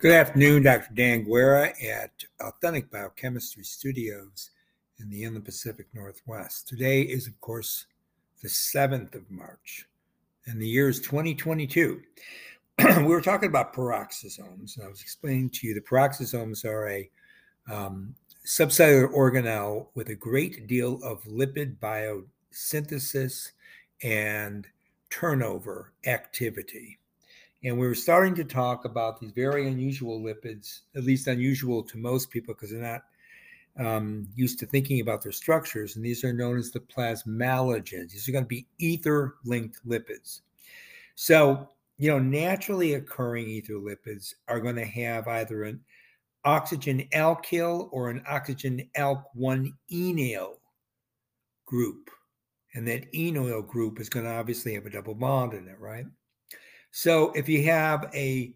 Good afternoon, Dr. Dan Guerra at Authentic Biochemistry Studios in the Inland Pacific Northwest. Today is, of course, the 7th of March, and the year is 2022. we were talking about peroxisomes, and I was explaining to you the peroxisomes are a um, subcellular organelle with a great deal of lipid biosynthesis and turnover activity. And we were starting to talk about these very unusual lipids, at least unusual to most people because they're not um, used to thinking about their structures. And these are known as the plasmalogens. These are going to be ether linked lipids. So, you know, naturally occurring ether lipids are going to have either an oxygen alkyl or an oxygen alk 1 enol group. And that enol group is going to obviously have a double bond in it, right? So if you have a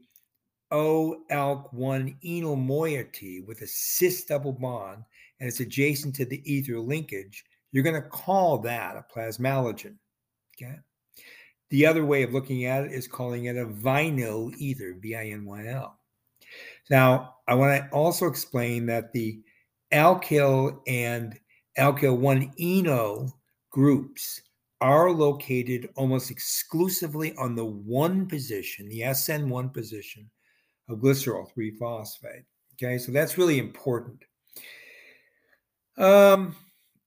O-alk-1 enol moiety with a cis double bond and it's adjacent to the ether linkage, you're going to call that a plasmalogen. Okay. The other way of looking at it is calling it a vinyl ether, V-I-N-Y-L. Now, I want to also explain that the alkyl and alkyl 1 enol groups are located almost exclusively on the one position, the SN1 position of glycerol 3 phosphate. Okay, so that's really important. Um,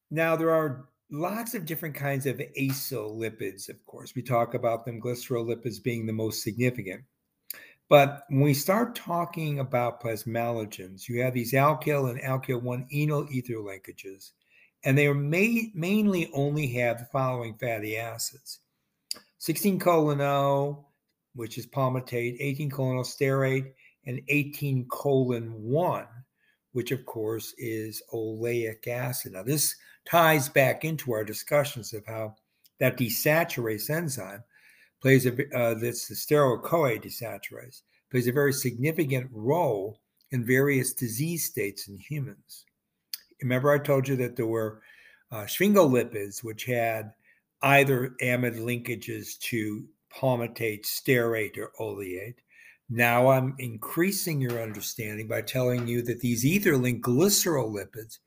now, there are lots of different kinds of acyl lipids. of course. We talk about them, glycerol lipids being the most significant. But when we start talking about plasmalogens, you have these alkyl and alkyl 1 enol ether linkages and they may, mainly only have the following fatty acids 16 colon O, which is palmitate, 18 colon stearate, and 18 colon 1, which of course is oleic acid. Now, this ties back into our discussions of how that desaturase enzyme plays a uh, that's the stearoyl CoA desaturase plays a very significant role in various disease states in humans. Remember, I told you that there were uh, sphingolipids, which had either amide linkages to palmitate, stearate, or oleate. Now I'm increasing your understanding by telling you that these ether linked glycerolipids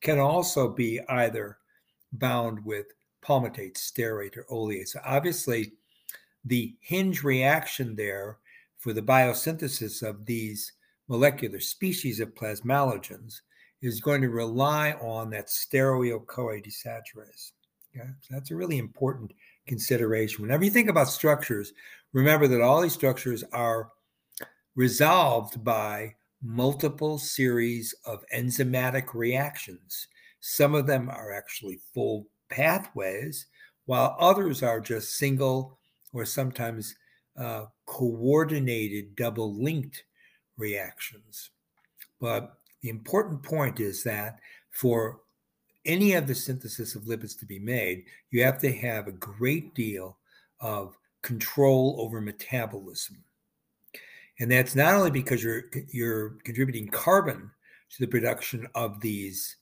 can also be either bound with palmitate, stearate, or oleate. So obviously, the hinge reaction there for the biosynthesis of these molecular species of plasmalogens is going to rely on that stearoyl CoA desaturase. Okay? So that's a really important consideration. Whenever you think about structures, remember that all these structures are resolved by multiple series of enzymatic reactions. Some of them are actually full pathways, while others are just single or sometimes uh, coordinated double linked reactions. But the important point is that for any of the synthesis of lipids to be made, you have to have a great deal of control over metabolism. And that's not only because you're you're contributing carbon to the production of these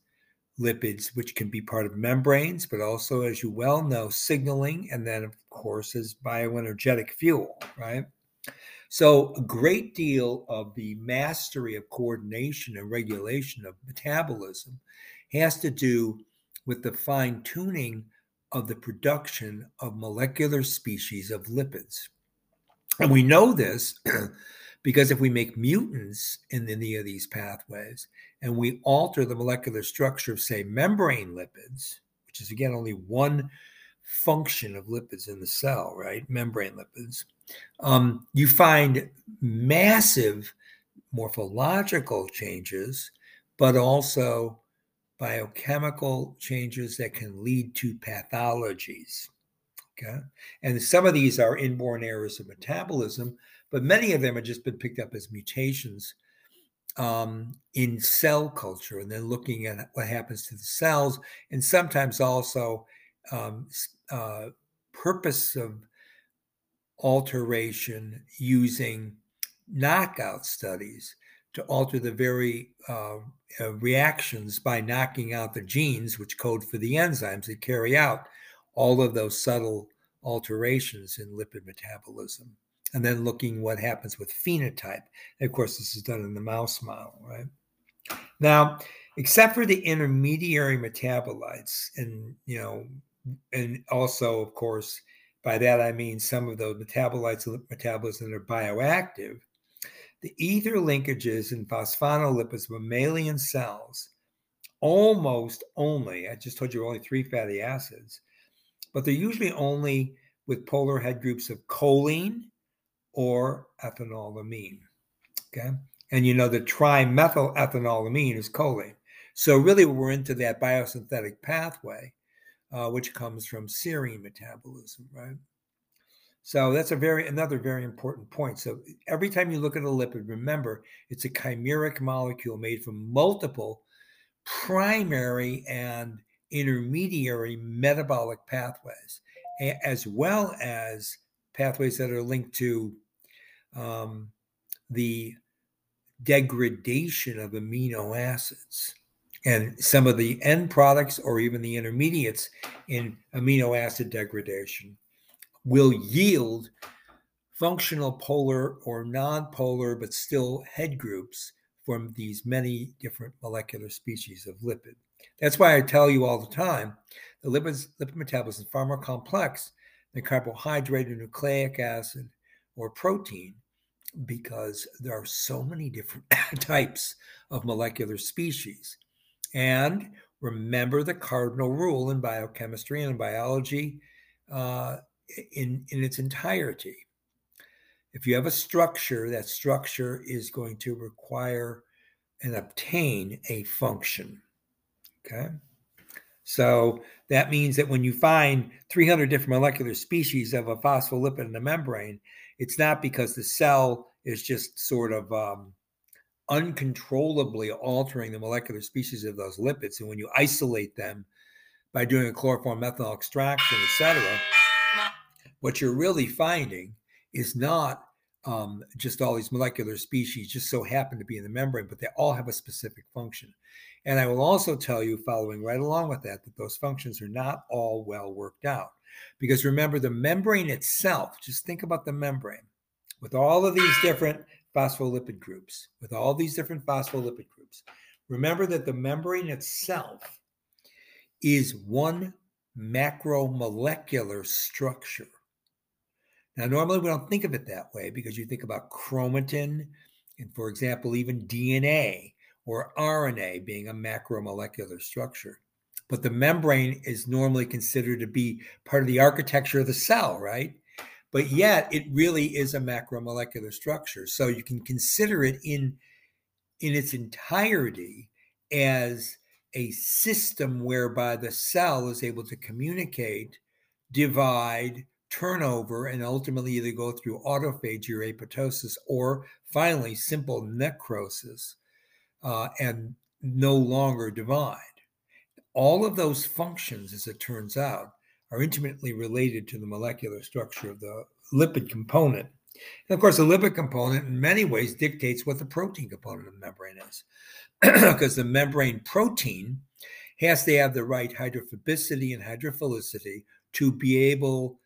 lipids, which can be part of membranes, but also, as you well know, signaling, and then of course as bioenergetic fuel, right? So, a great deal of the mastery of coordination and regulation of metabolism has to do with the fine tuning of the production of molecular species of lipids. And we know this because if we make mutants in any of these pathways and we alter the molecular structure of, say, membrane lipids, which is again only one function of lipids in the cell, right? Membrane lipids um, you find massive morphological changes, but also biochemical changes that can lead to pathologies. Okay. And some of these are inborn errors of metabolism, but many of them have just been picked up as mutations um, in cell culture and then looking at what happens to the cells, and sometimes also um, uh, purpose of alteration using knockout studies to alter the very uh, uh, reactions by knocking out the genes which code for the enzymes that carry out all of those subtle alterations in lipid metabolism. and then looking what happens with phenotype. And of course, this is done in the mouse model, right? Now, except for the intermediary metabolites, and you know, and also, of course, by that I mean some of those metabolites metabolism that are bioactive. The ether linkages in phospholipids mammalian cells almost only, I just told you only three fatty acids, but they're usually only with polar head groups of choline or ethanolamine. Okay. And you know, the trimethyl ethanolamine is choline. So, really, we're into that biosynthetic pathway, uh, which comes from serine metabolism, right? So that's a very another very important point. So every time you look at a lipid, remember it's a chimeric molecule made from multiple primary and intermediary metabolic pathways, as well as pathways that are linked to um, the degradation of amino acids and some of the end products or even the intermediates in amino acid degradation will yield functional polar or non-polar but still head groups from these many different molecular species of lipid. That's why I tell you all the time the lipids, lipid metabolism is far more complex than carbohydrate or nucleic acid or protein because there are so many different types of molecular species. And remember the cardinal rule in biochemistry and biology uh, in, in its entirety. If you have a structure, that structure is going to require and obtain a function. Okay. So that means that when you find 300 different molecular species of a phospholipid in the membrane, it's not because the cell is just sort of um, uncontrollably altering the molecular species of those lipids. And when you isolate them by doing a chloroform methanol extraction, et cetera, what you're really finding is not um, just all these molecular species just so happen to be in the membrane, but they all have a specific function. And I will also tell you, following right along with that, that those functions are not all well worked out. Because remember, the membrane itself, just think about the membrane with all of these different phospholipid groups, with all these different phospholipid groups. Remember that the membrane itself is one macromolecular structure. Now, normally we don't think of it that way because you think about chromatin and, for example, even DNA or RNA being a macromolecular structure. But the membrane is normally considered to be part of the architecture of the cell, right? But yet it really is a macromolecular structure. So you can consider it in, in its entirety as a system whereby the cell is able to communicate, divide, turnover, and ultimately either go through autophagy or apoptosis, or finally simple necrosis uh, and no longer divide. All of those functions, as it turns out, are intimately related to the molecular structure of the lipid component. And of course, the lipid component in many ways dictates what the protein component of the membrane is, because the membrane protein has to have the right hydrophobicity and hydrophilicity to be able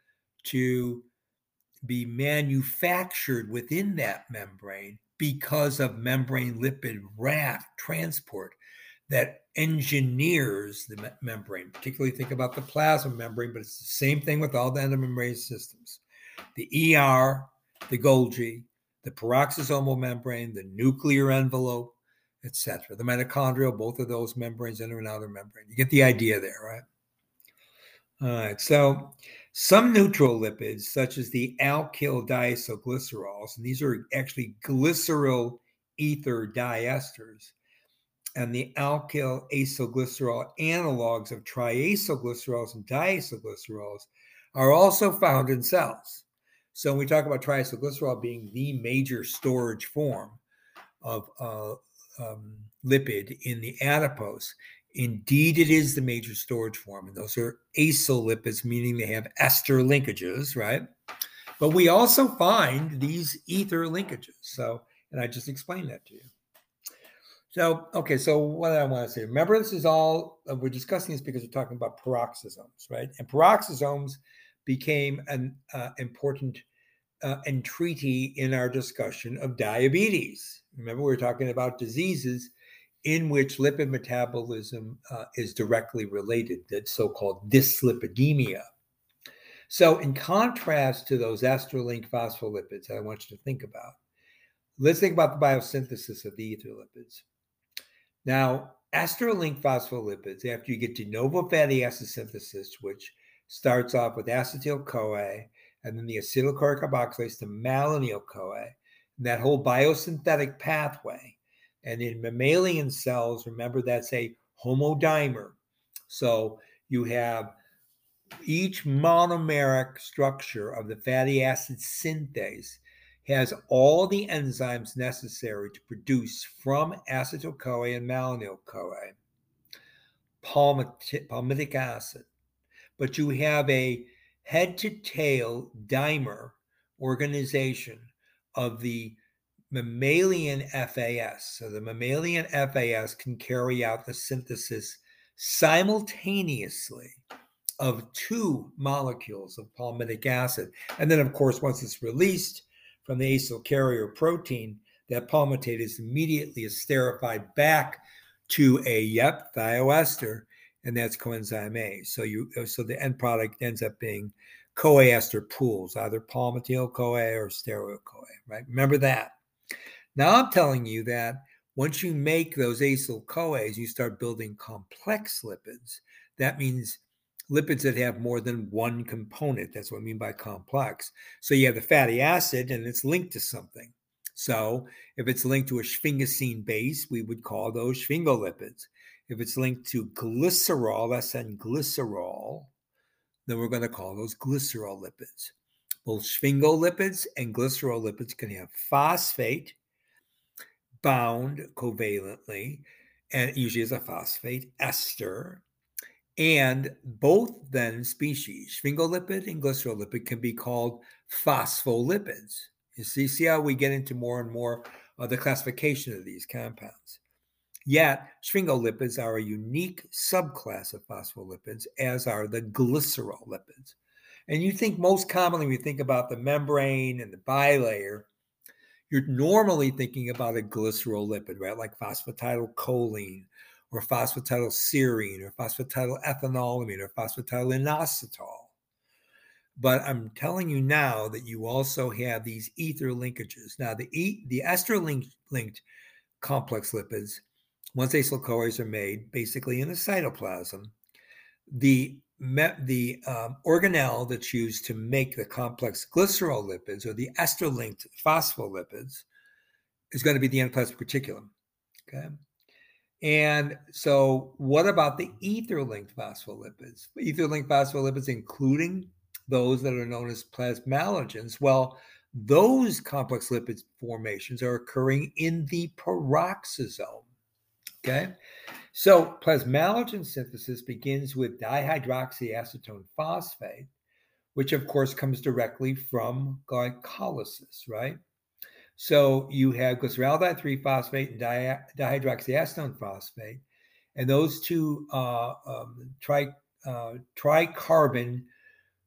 to be manufactured within that membrane because of membrane lipid raft transport that engineers the membrane. Particularly think about the plasma membrane, but it's the same thing with all the endomembrane systems. The ER, the Golgi, the peroxisomal membrane, the nuclear envelope, etc. The mitochondrial, both of those membranes, inner and outer membrane. You get the idea there, right? All right. So some neutral lipids, such as the alkyl diacylglycerols, and these are actually glycerol ether diesters, and the alkyl acylglycerol analogs of triacylglycerols and diacylglycerols are also found in cells. So when we talk about triacylglycerol being the major storage form of uh, um, lipid in the adipose, Indeed, it is the major storage form, and those are acyl lipids, meaning they have ester linkages, right? But we also find these ether linkages. So, and I just explained that to you. So, okay, so what I want to say, remember, this is all uh, we're discussing this because we're talking about peroxisomes, right? And peroxisomes became an uh, important uh, entreaty in our discussion of diabetes. Remember, we are talking about diseases in which lipid metabolism uh, is directly related, that so called dyslipidemia. So, in contrast to those ester linked phospholipids, I want you to think about, let's think about the biosynthesis of the ether lipids. Now, ester linked phospholipids, after you get de novo fatty acid synthesis, which starts off with acetyl CoA and then the acetyl CoA carboxylase to malonyl CoA, that whole biosynthetic pathway. And in mammalian cells, remember that's a homodimer. So you have each monomeric structure of the fatty acid synthase has all the enzymes necessary to produce from acetyl CoA and malonyl CoA palmitic acid. But you have a head to tail dimer organization of the mammalian FAS. So the mammalian FAS can carry out the synthesis simultaneously of two molecules of palmitic acid. And then, of course, once it's released from the acyl carrier protein, that palmitate is immediately esterified back to a yep thioester, and that's coenzyme A. So you so the end product ends up being CoA ester pools, either palmitoyl CoA or stearoyl CoA, right? Remember that. Now I'm telling you that once you make those acyl CoAs, you start building complex lipids. That means lipids that have more than one component. That's what I mean by complex. So you have the fatty acid and it's linked to something. So if it's linked to a sphingosine base, we would call those sphingolipids. If it's linked to glycerol, SN glycerol, then we're going to call those glycerol lipids. Both sphingolipids and glycerol lipids can have phosphate bound covalently, and usually as a phosphate ester and both then species, sphingolipid and glycerolipid, can be called phospholipids. You see, see how we get into more and more of the classification of these compounds. Yet, sphingolipids are a unique subclass of phospholipids, as are the glycerolipids. And you think most commonly, we think about the membrane and the bilayer, you're normally thinking about a glycerolipid, right? Like phosphatidylcholine or phosphatidylserine or phosphatidylethanolamine or phosphatidylinositol. But I'm telling you now that you also have these ether linkages. Now, the, e- the ester linked, complex lipids, once acyl CoAs are made, basically in the cytoplasm, the the um, organelle that's used to make the complex glycerol lipids or the ester linked phospholipids is going to be the endoplasmic reticulum. Okay. And so, what about the ether linked phospholipids? Ether linked phospholipids, including those that are known as plasmalogens. Well, those complex lipid formations are occurring in the peroxisome. Okay. So, plasmalogen synthesis begins with dihydroxyacetone phosphate, which of course comes directly from glycolysis, right? So you have glyceraldehyde 3 phosphate and di- dihydroxyacetone phosphate, and those two uh, um, tri, uh, tricarbon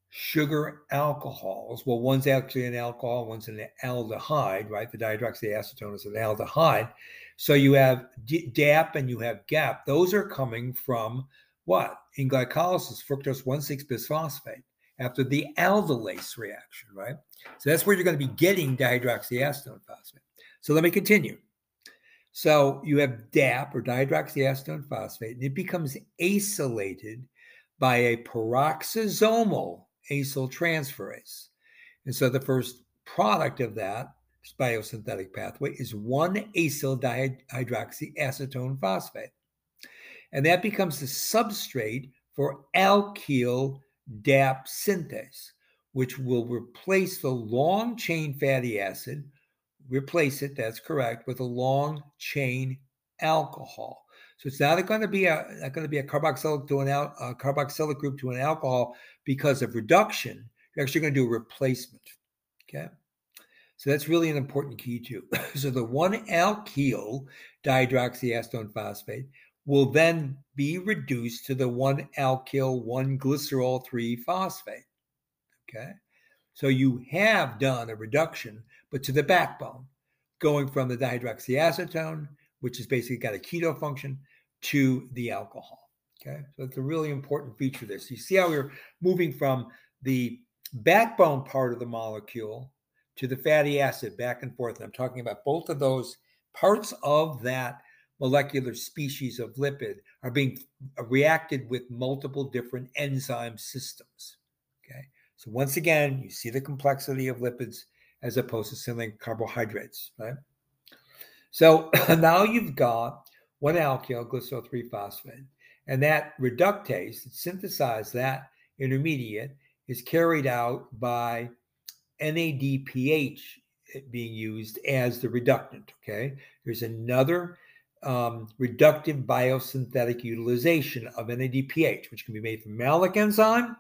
sugar alcohols. Well, one's actually an alcohol, one's an aldehyde, right? The dihydroxyacetone is an aldehyde. So you have D- DAP and you have GAP. Those are coming from what? In glycolysis, fructose 1 6 bisphosphate after the aldolase reaction, right? So that's where you're going to be getting dihydroxyacetone phosphate. So let me continue. So you have DAP or dihydroxyacetone phosphate, and it becomes acylated by a peroxisomal acyl transferase. And so the first product of that biosynthetic pathway is one acyl dihydroxyacetone phosphate. And that becomes the substrate for alkyl DAP synthase, which will replace the long chain fatty acid, replace it, that's correct, with a long chain alcohol. So it's not going to be a not going to be a carboxylic to an al, carboxylic group to an alcohol because of reduction. You're actually going to do a replacement. Okay. So that's really an important key too. so the one alkyl dihydroxyacetone phosphate will then be reduced to the 1 alkyl 1 glycerol 3 phosphate. Okay. So you have done a reduction, but to the backbone, going from the dihydroxyacetone, which has basically got a keto function, to the alcohol. Okay, so it's a really important feature. Of this you see how we're moving from the backbone part of the molecule to the fatty acid back and forth. And I'm talking about both of those parts of that molecular species of lipid are being uh, reacted with multiple different enzyme systems. Okay. So once again, you see the complexity of lipids as opposed to simply carbohydrates, right? So now you've got one alkyl glycerol 3 phosphate, and that reductase that synthesizes that intermediate is carried out by NADPH being used as the reductant. Okay, there's another um, reductive biosynthetic utilization of NADPH, which can be made from malic enzyme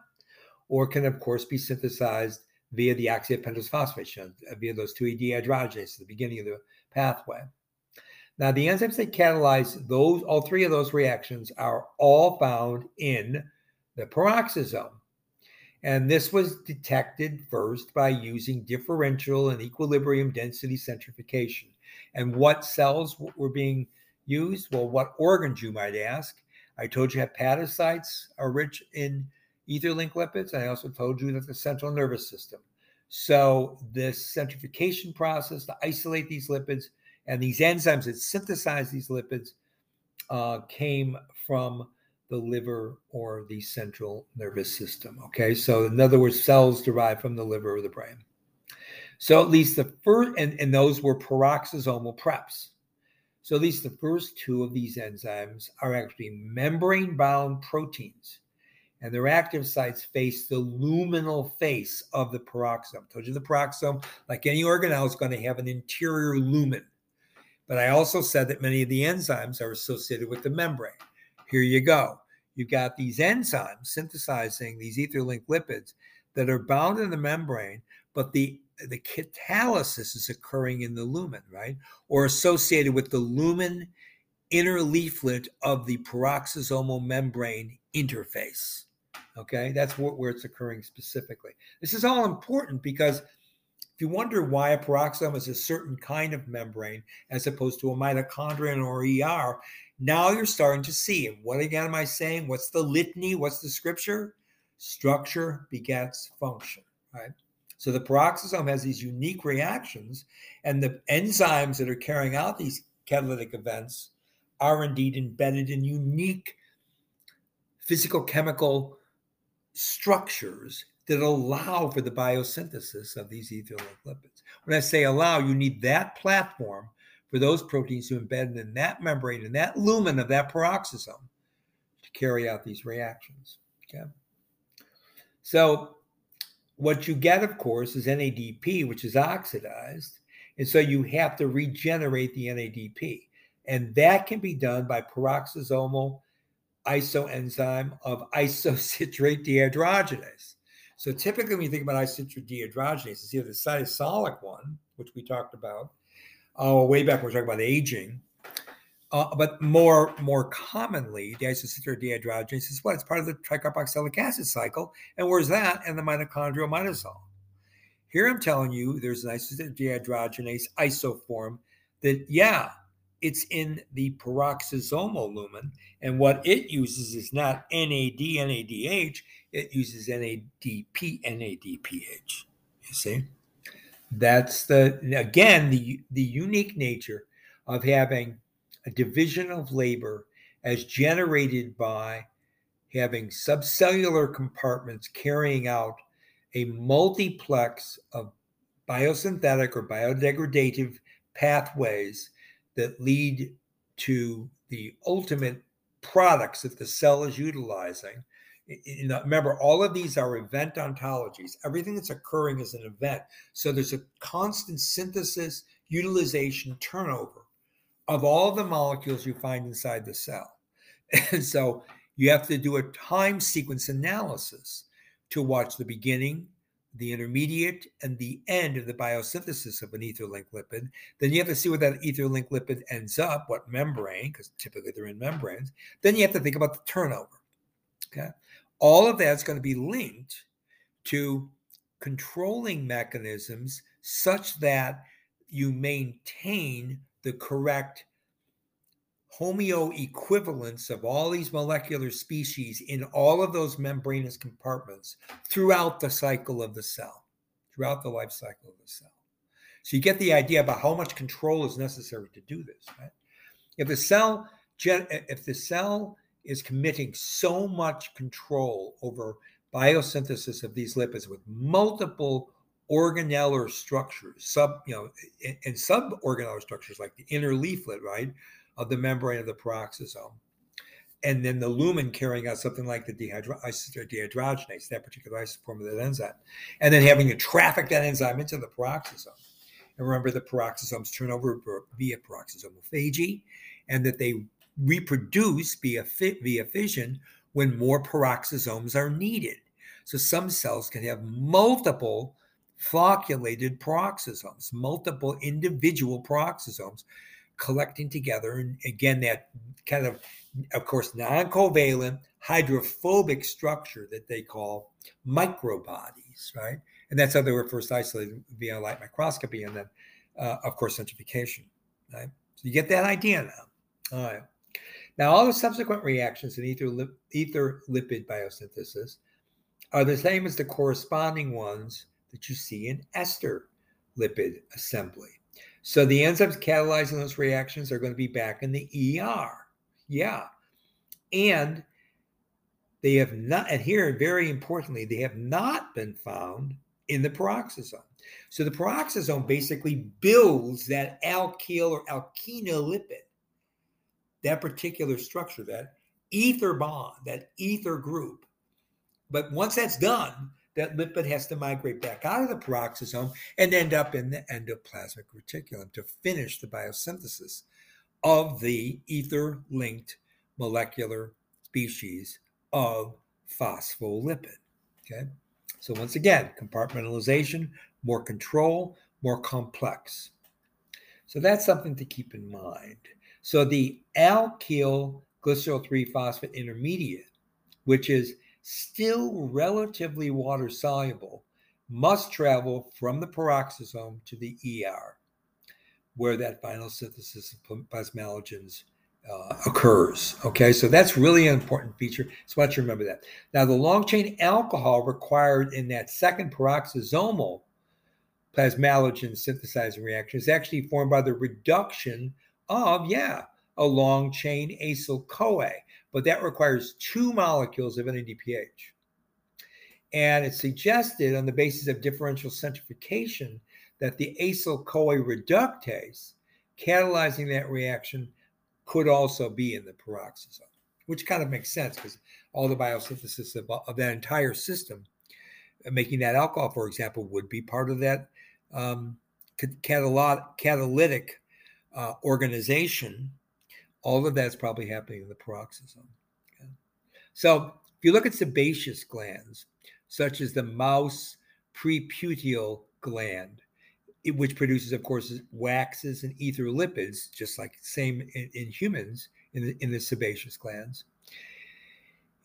or can, of course, be synthesized via the oxypentose phosphation, uh, via those two dehydrogenases at the beginning of the pathway. Now, the enzymes that catalyze those, all three of those reactions are all found in the peroxisome. And this was detected first by using differential and equilibrium density centrifugation. And what cells were being used? Well, what organs, you might ask? I told you hepatocytes are rich in ether link lipids. I also told you that the central nervous system. So, this centrifugation process to isolate these lipids and these enzymes that synthesize these lipids uh, came from the liver or the central nervous system. Okay, so in other words, cells derived from the liver or the brain. So at least the first, and, and those were peroxisomal preps. So least the first two of these enzymes are actually membrane bound proteins. And their active sites face the luminal face of the peroxisome. Told you the peroxisome, like any organelle, is going to have an interior lumen. But I also said that many of the enzymes are associated with the membrane. Here you go. You've got these enzymes synthesizing these ether link lipids that are bound in the membrane, but the the catalysis is occurring in the lumen, right? Or associated with the lumen inner leaflet of the peroxisomal membrane interface. Okay, that's where it's occurring specifically. This is all important because if you wonder why a peroxisome is a certain kind of membrane as opposed to a mitochondrion or ER, now you're starting to see. What again am I saying? What's the litany? What's the scripture? Structure begets function, right? So the peroxisome has these unique reactions, and the enzymes that are carrying out these catalytic events are indeed embedded in unique physical chemical structures that allow for the biosynthesis of these ether-like lipids. When I say allow, you need that platform for those proteins to embed in that membrane, in that lumen of that peroxisome to carry out these reactions. Okay. So what you get, of course, is NADP, which is oxidized. And so you have to regenerate the NADP. And that can be done by peroxisomal isoenzyme of isocitrate dehydrogenase. So typically, when you think about isocitrate dehydrogenase, it's either the cytosolic one, which we talked about, uh, way back when we are talking about aging. Uh, but more more commonly, the isocitrate dehydrogenase is what? It's part of the tricarboxylic acid cycle. And where's that? And the mitochondrial mitosol. Here I'm telling you there's an isocitrate dehydrogenase isoform that, yeah, it's in the peroxisomal lumen. And what it uses is not NAD, NADH, it uses NADP, NADPH. You see? That's the, again, the, the unique nature of having a division of labor as generated by having subcellular compartments carrying out a multiplex of biosynthetic or biodegradative pathways that lead to the ultimate products that the cell is utilizing. remember, all of these are event ontologies. Everything that's occurring is an event. So there's a constant synthesis, utilization, turnover of all the molecules you find inside the cell. And so you have to do a time sequence analysis to watch the beginning, the intermediate and the end of the biosynthesis of an ether link lipid. Then you have to see where that ether link lipid ends up, what membrane, because typically they're in membranes. Then you have to think about the turnover. Okay. All of that's going to be linked to controlling mechanisms such that you maintain the correct homeo equivalence of all these molecular species in all of those membranous compartments throughout the cycle of the cell, throughout the life cycle of the cell. So you get the idea about how much control is necessary to do this, right? If the cell if the cell is committing so much control over biosynthesis of these lipids with multiple organellar structures, sub, you know, and, and suborganellar structures like the inner leaflet, right, of the membrane of the peroxisome. And then the lumen carrying out something like the dehydro- dehydrogenase, that particular isoform of that enzyme. And then having to traffic that enzyme into the peroxisome. And remember, the peroxisomes turn over via peroxisomophagy, and that they reproduce via, via fission when more peroxisomes are needed. So some cells can have multiple flocculated peroxisomes, multiple individual peroxisomes collecting together. And again, that kind of, of course, non covalent hydrophobic structure that they call microbodies, right? And that's how they were first isolated via light microscopy and then, uh, of course, centrifugation, right? So you get that idea now. All right. Now, all the subsequent reactions in ether, ether lipid biosynthesis are the same as the corresponding ones that you see in ester lipid assembly. So the enzymes catalyzing those reactions are going to be back in the ER. Yeah. And they have not, and here, very importantly, they have not been found in the peroxisome. So the peroxisome basically builds that alkyl or alkena lipid, that particular structure, that ether bond, that ether group. But once that's done, that lipid has to migrate back out of the peroxisome and end up in the endoplasmic reticulum to finish the biosynthesis of the ether linked molecular species of phospholipid. Okay. So, once again, compartmentalization, more control, more complex. So, that's something to keep in mind. So, the alkyl glycerol 3 phosphate intermediate, which is still relatively water soluble, must travel from the peroxisome to the ER, where that final synthesis of plasmalogens uh, occurs. Okay, so that's really an important feature. So let's remember that. Now, the long chain alcohol required in that second peroxisomal plasmalogen synthesizing reaction is actually formed by the reduction of, yeah, a long chain acyl CoA but that requires two molecules of NADPH. And it's suggested on the basis of differential centrifugation that the acyl CoA reductase catalyzing that reaction could also be in the peroxisome, which kind of makes sense because all the biosynthesis of, of, that entire system, uh, making that alcohol, for example, would be part of that um, catalytic uh, organization all of that's probably happening in the peroxisome. Okay? So if you look at sebaceous glands, such as the mouse preputial gland, which produces, of course, waxes and ether lipids, just like same in, in humans in the, in the sebaceous glands.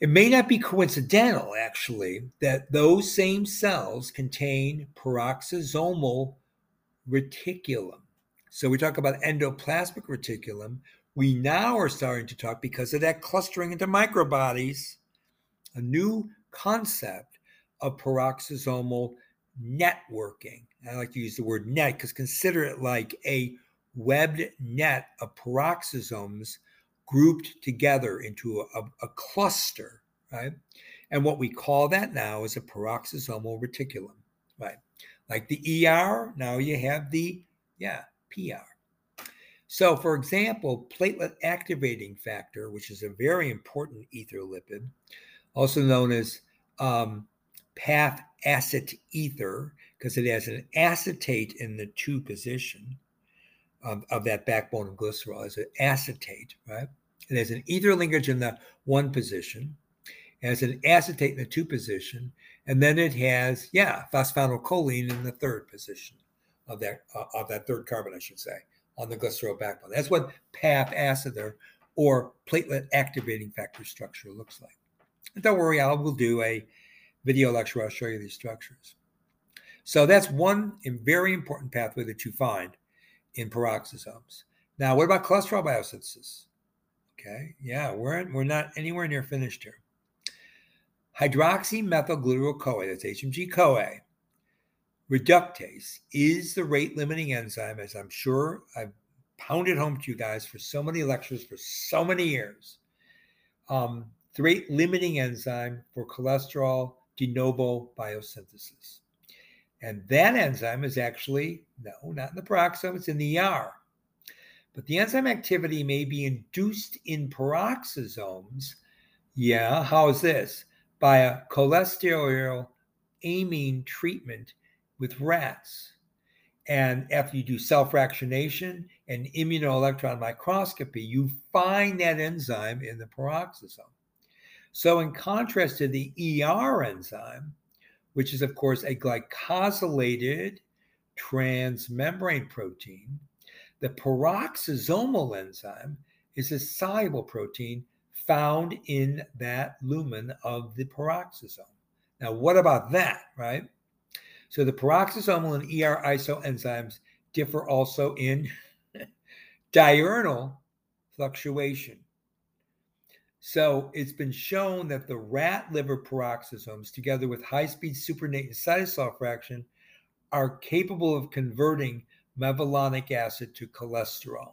It may not be coincidental, actually, that those same cells contain peroxisomal reticulum. So we talk about endoplasmic reticulum, we now are starting to talk because of that clustering into microbodies, a new concept of peroxisomal networking. I like to use the word net because consider it like a webbed net of peroxisomes grouped together into a, a, cluster, right? And what we call that now is a peroxisomal reticulum, right? Like the ER, now you have the, yeah, PR. So, for example, platelet activating factor, which is a very important ether lipid, also known as um, PAF acet ether, because it has an acetate in the two position of, of that backbone of glycerol as an acetate, right? It has an ether linkage in the one position, it has an acetate in the two position, and then it has, yeah, phosphatidylcholine in the third position of that uh, of that third carbon, I should say on the glycerol backbone. That's what PAF acid or platelet activating factor structure looks like. Don't worry, I will do a video lecture. I'll show you these structures. So that's one very important pathway that you find in peroxisomes. Now, what about cholesterol biosynthesis? Okay, yeah, we're we're not anywhere near finished here. Hydroxymethyl CoA, that's HMG CoA, reductase is the rate limiting enzyme, as I'm sure I've pounded home to you guys for so many lectures for so many years. Um, the rate limiting enzyme for cholesterol de novo biosynthesis. And that enzyme is actually, no, not in the peroxisome, it's in the ER. But the enzyme activity may be induced in peroxisomes. Yeah, how is this? By a cholesterol amine treatment with rats. And after you do self fractionation and immunoelectron microscopy, you find that enzyme in the peroxisome. So, in contrast to the ER enzyme, which is, of course, a glycosylated transmembrane protein, the peroxisomal enzyme is a soluble protein found in that lumen of the peroxisome. Now, what about that, right? So the peroxisomal and ER isoenzymes differ also in diurnal fluctuation. So it's been shown that the rat liver peroxisomes, together with high speed supernatant cytosol fraction, are capable of converting mevalonic acid to cholesterol.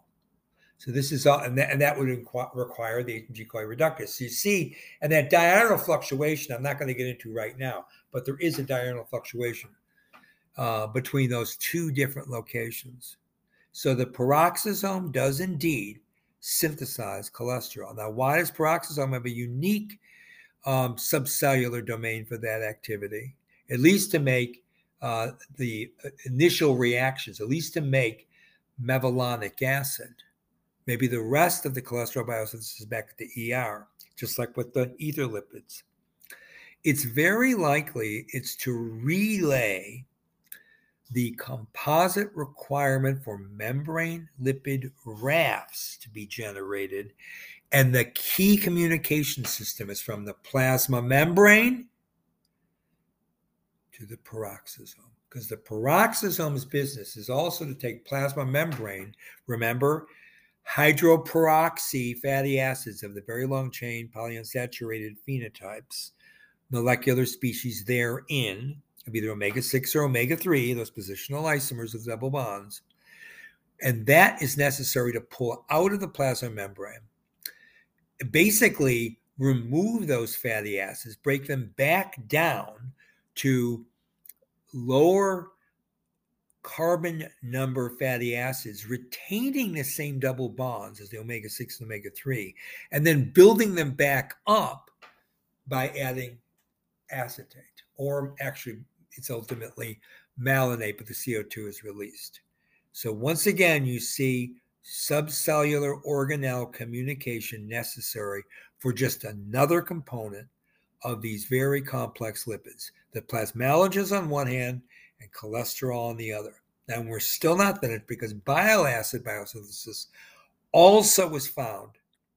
So this is all, and that, and that would inqu- require the HMG CoA reductase. So you see, and that diurnal fluctuation, I'm not going to get into right now, but there is a diurnal fluctuation uh, between those two different locations. So the peroxisome does indeed synthesize cholesterol. Now, why does peroxisome have a unique um, subcellular domain for that activity? At least to make uh, the uh, initial reactions, at least to make mevalonic acid. Maybe the rest of the cholesterol biosynthesis is back at the ER, just like with the ether lipids. It's very likely it's to relay the composite requirement for membrane lipid rafts to be generated. And the key communication system is from the plasma membrane to the peroxisome. Because the peroxisome's business is also to take plasma membrane, remember, hydroperoxy fatty acids of the very long chain polyunsaturated phenotypes, molecular species therein, of either omega 6 or omega 3, those positional isomers of double bonds. And that is necessary to pull out of the plasma membrane, basically remove those fatty acids, break them back down to lower carbon number fatty acids, retaining the same double bonds as the omega 6 and omega 3, and then building them back up by adding acetate or actually it's ultimately malonate, but the CO2 is released. So once again, you see subcellular organelle communication necessary for just another component of these very complex lipids. The plasmalogens on one hand and cholesterol on the other. And we're still not finished because bile acid biosynthesis also was found,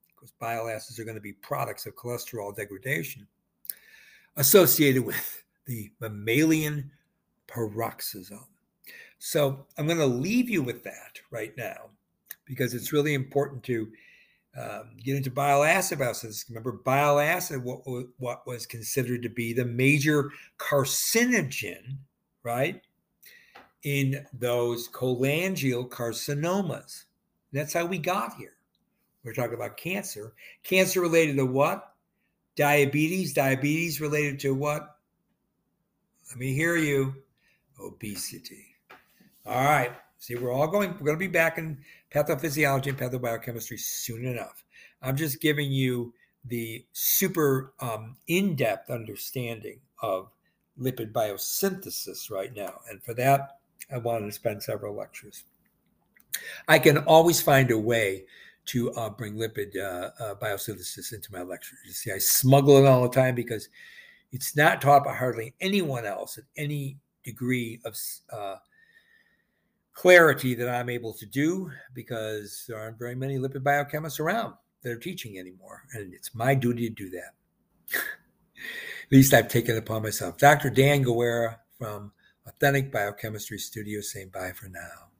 because bile acids are going to be products of cholesterol degradation, associated with the mammalian peroxisome. So I'm going to leave you with that right now because it's really important to um, get into bile acid biosynthesis. Remember, bile acid, what, what was considered to be the major carcinogen, right, in those cholangiocarcinomas. carcinomas. that's how we got here. We're talking about cancer. Cancer related to what? Diabetes. Diabetes related to what? Let me hear you. Obesity. All right. See, we're all going, we're going to be back in pathophysiology and pathobiochemistry soon enough. I'm just giving you the super um, in depth understanding of lipid biosynthesis right now. And for that, I wanted to spend several lectures. I can always find a way to uh, bring lipid uh, uh, biosynthesis into my lectures. You see, I smuggle it all the time because it's not taught by hardly anyone else at any degree of uh, clarity that I'm able to do because there aren't very many lipid biochemists around that are teaching anymore. And it's my duty to do that. at least I've taken it upon myself. Dr. Dan Guerra from Authentic Biochemistry Studio saying bye for now.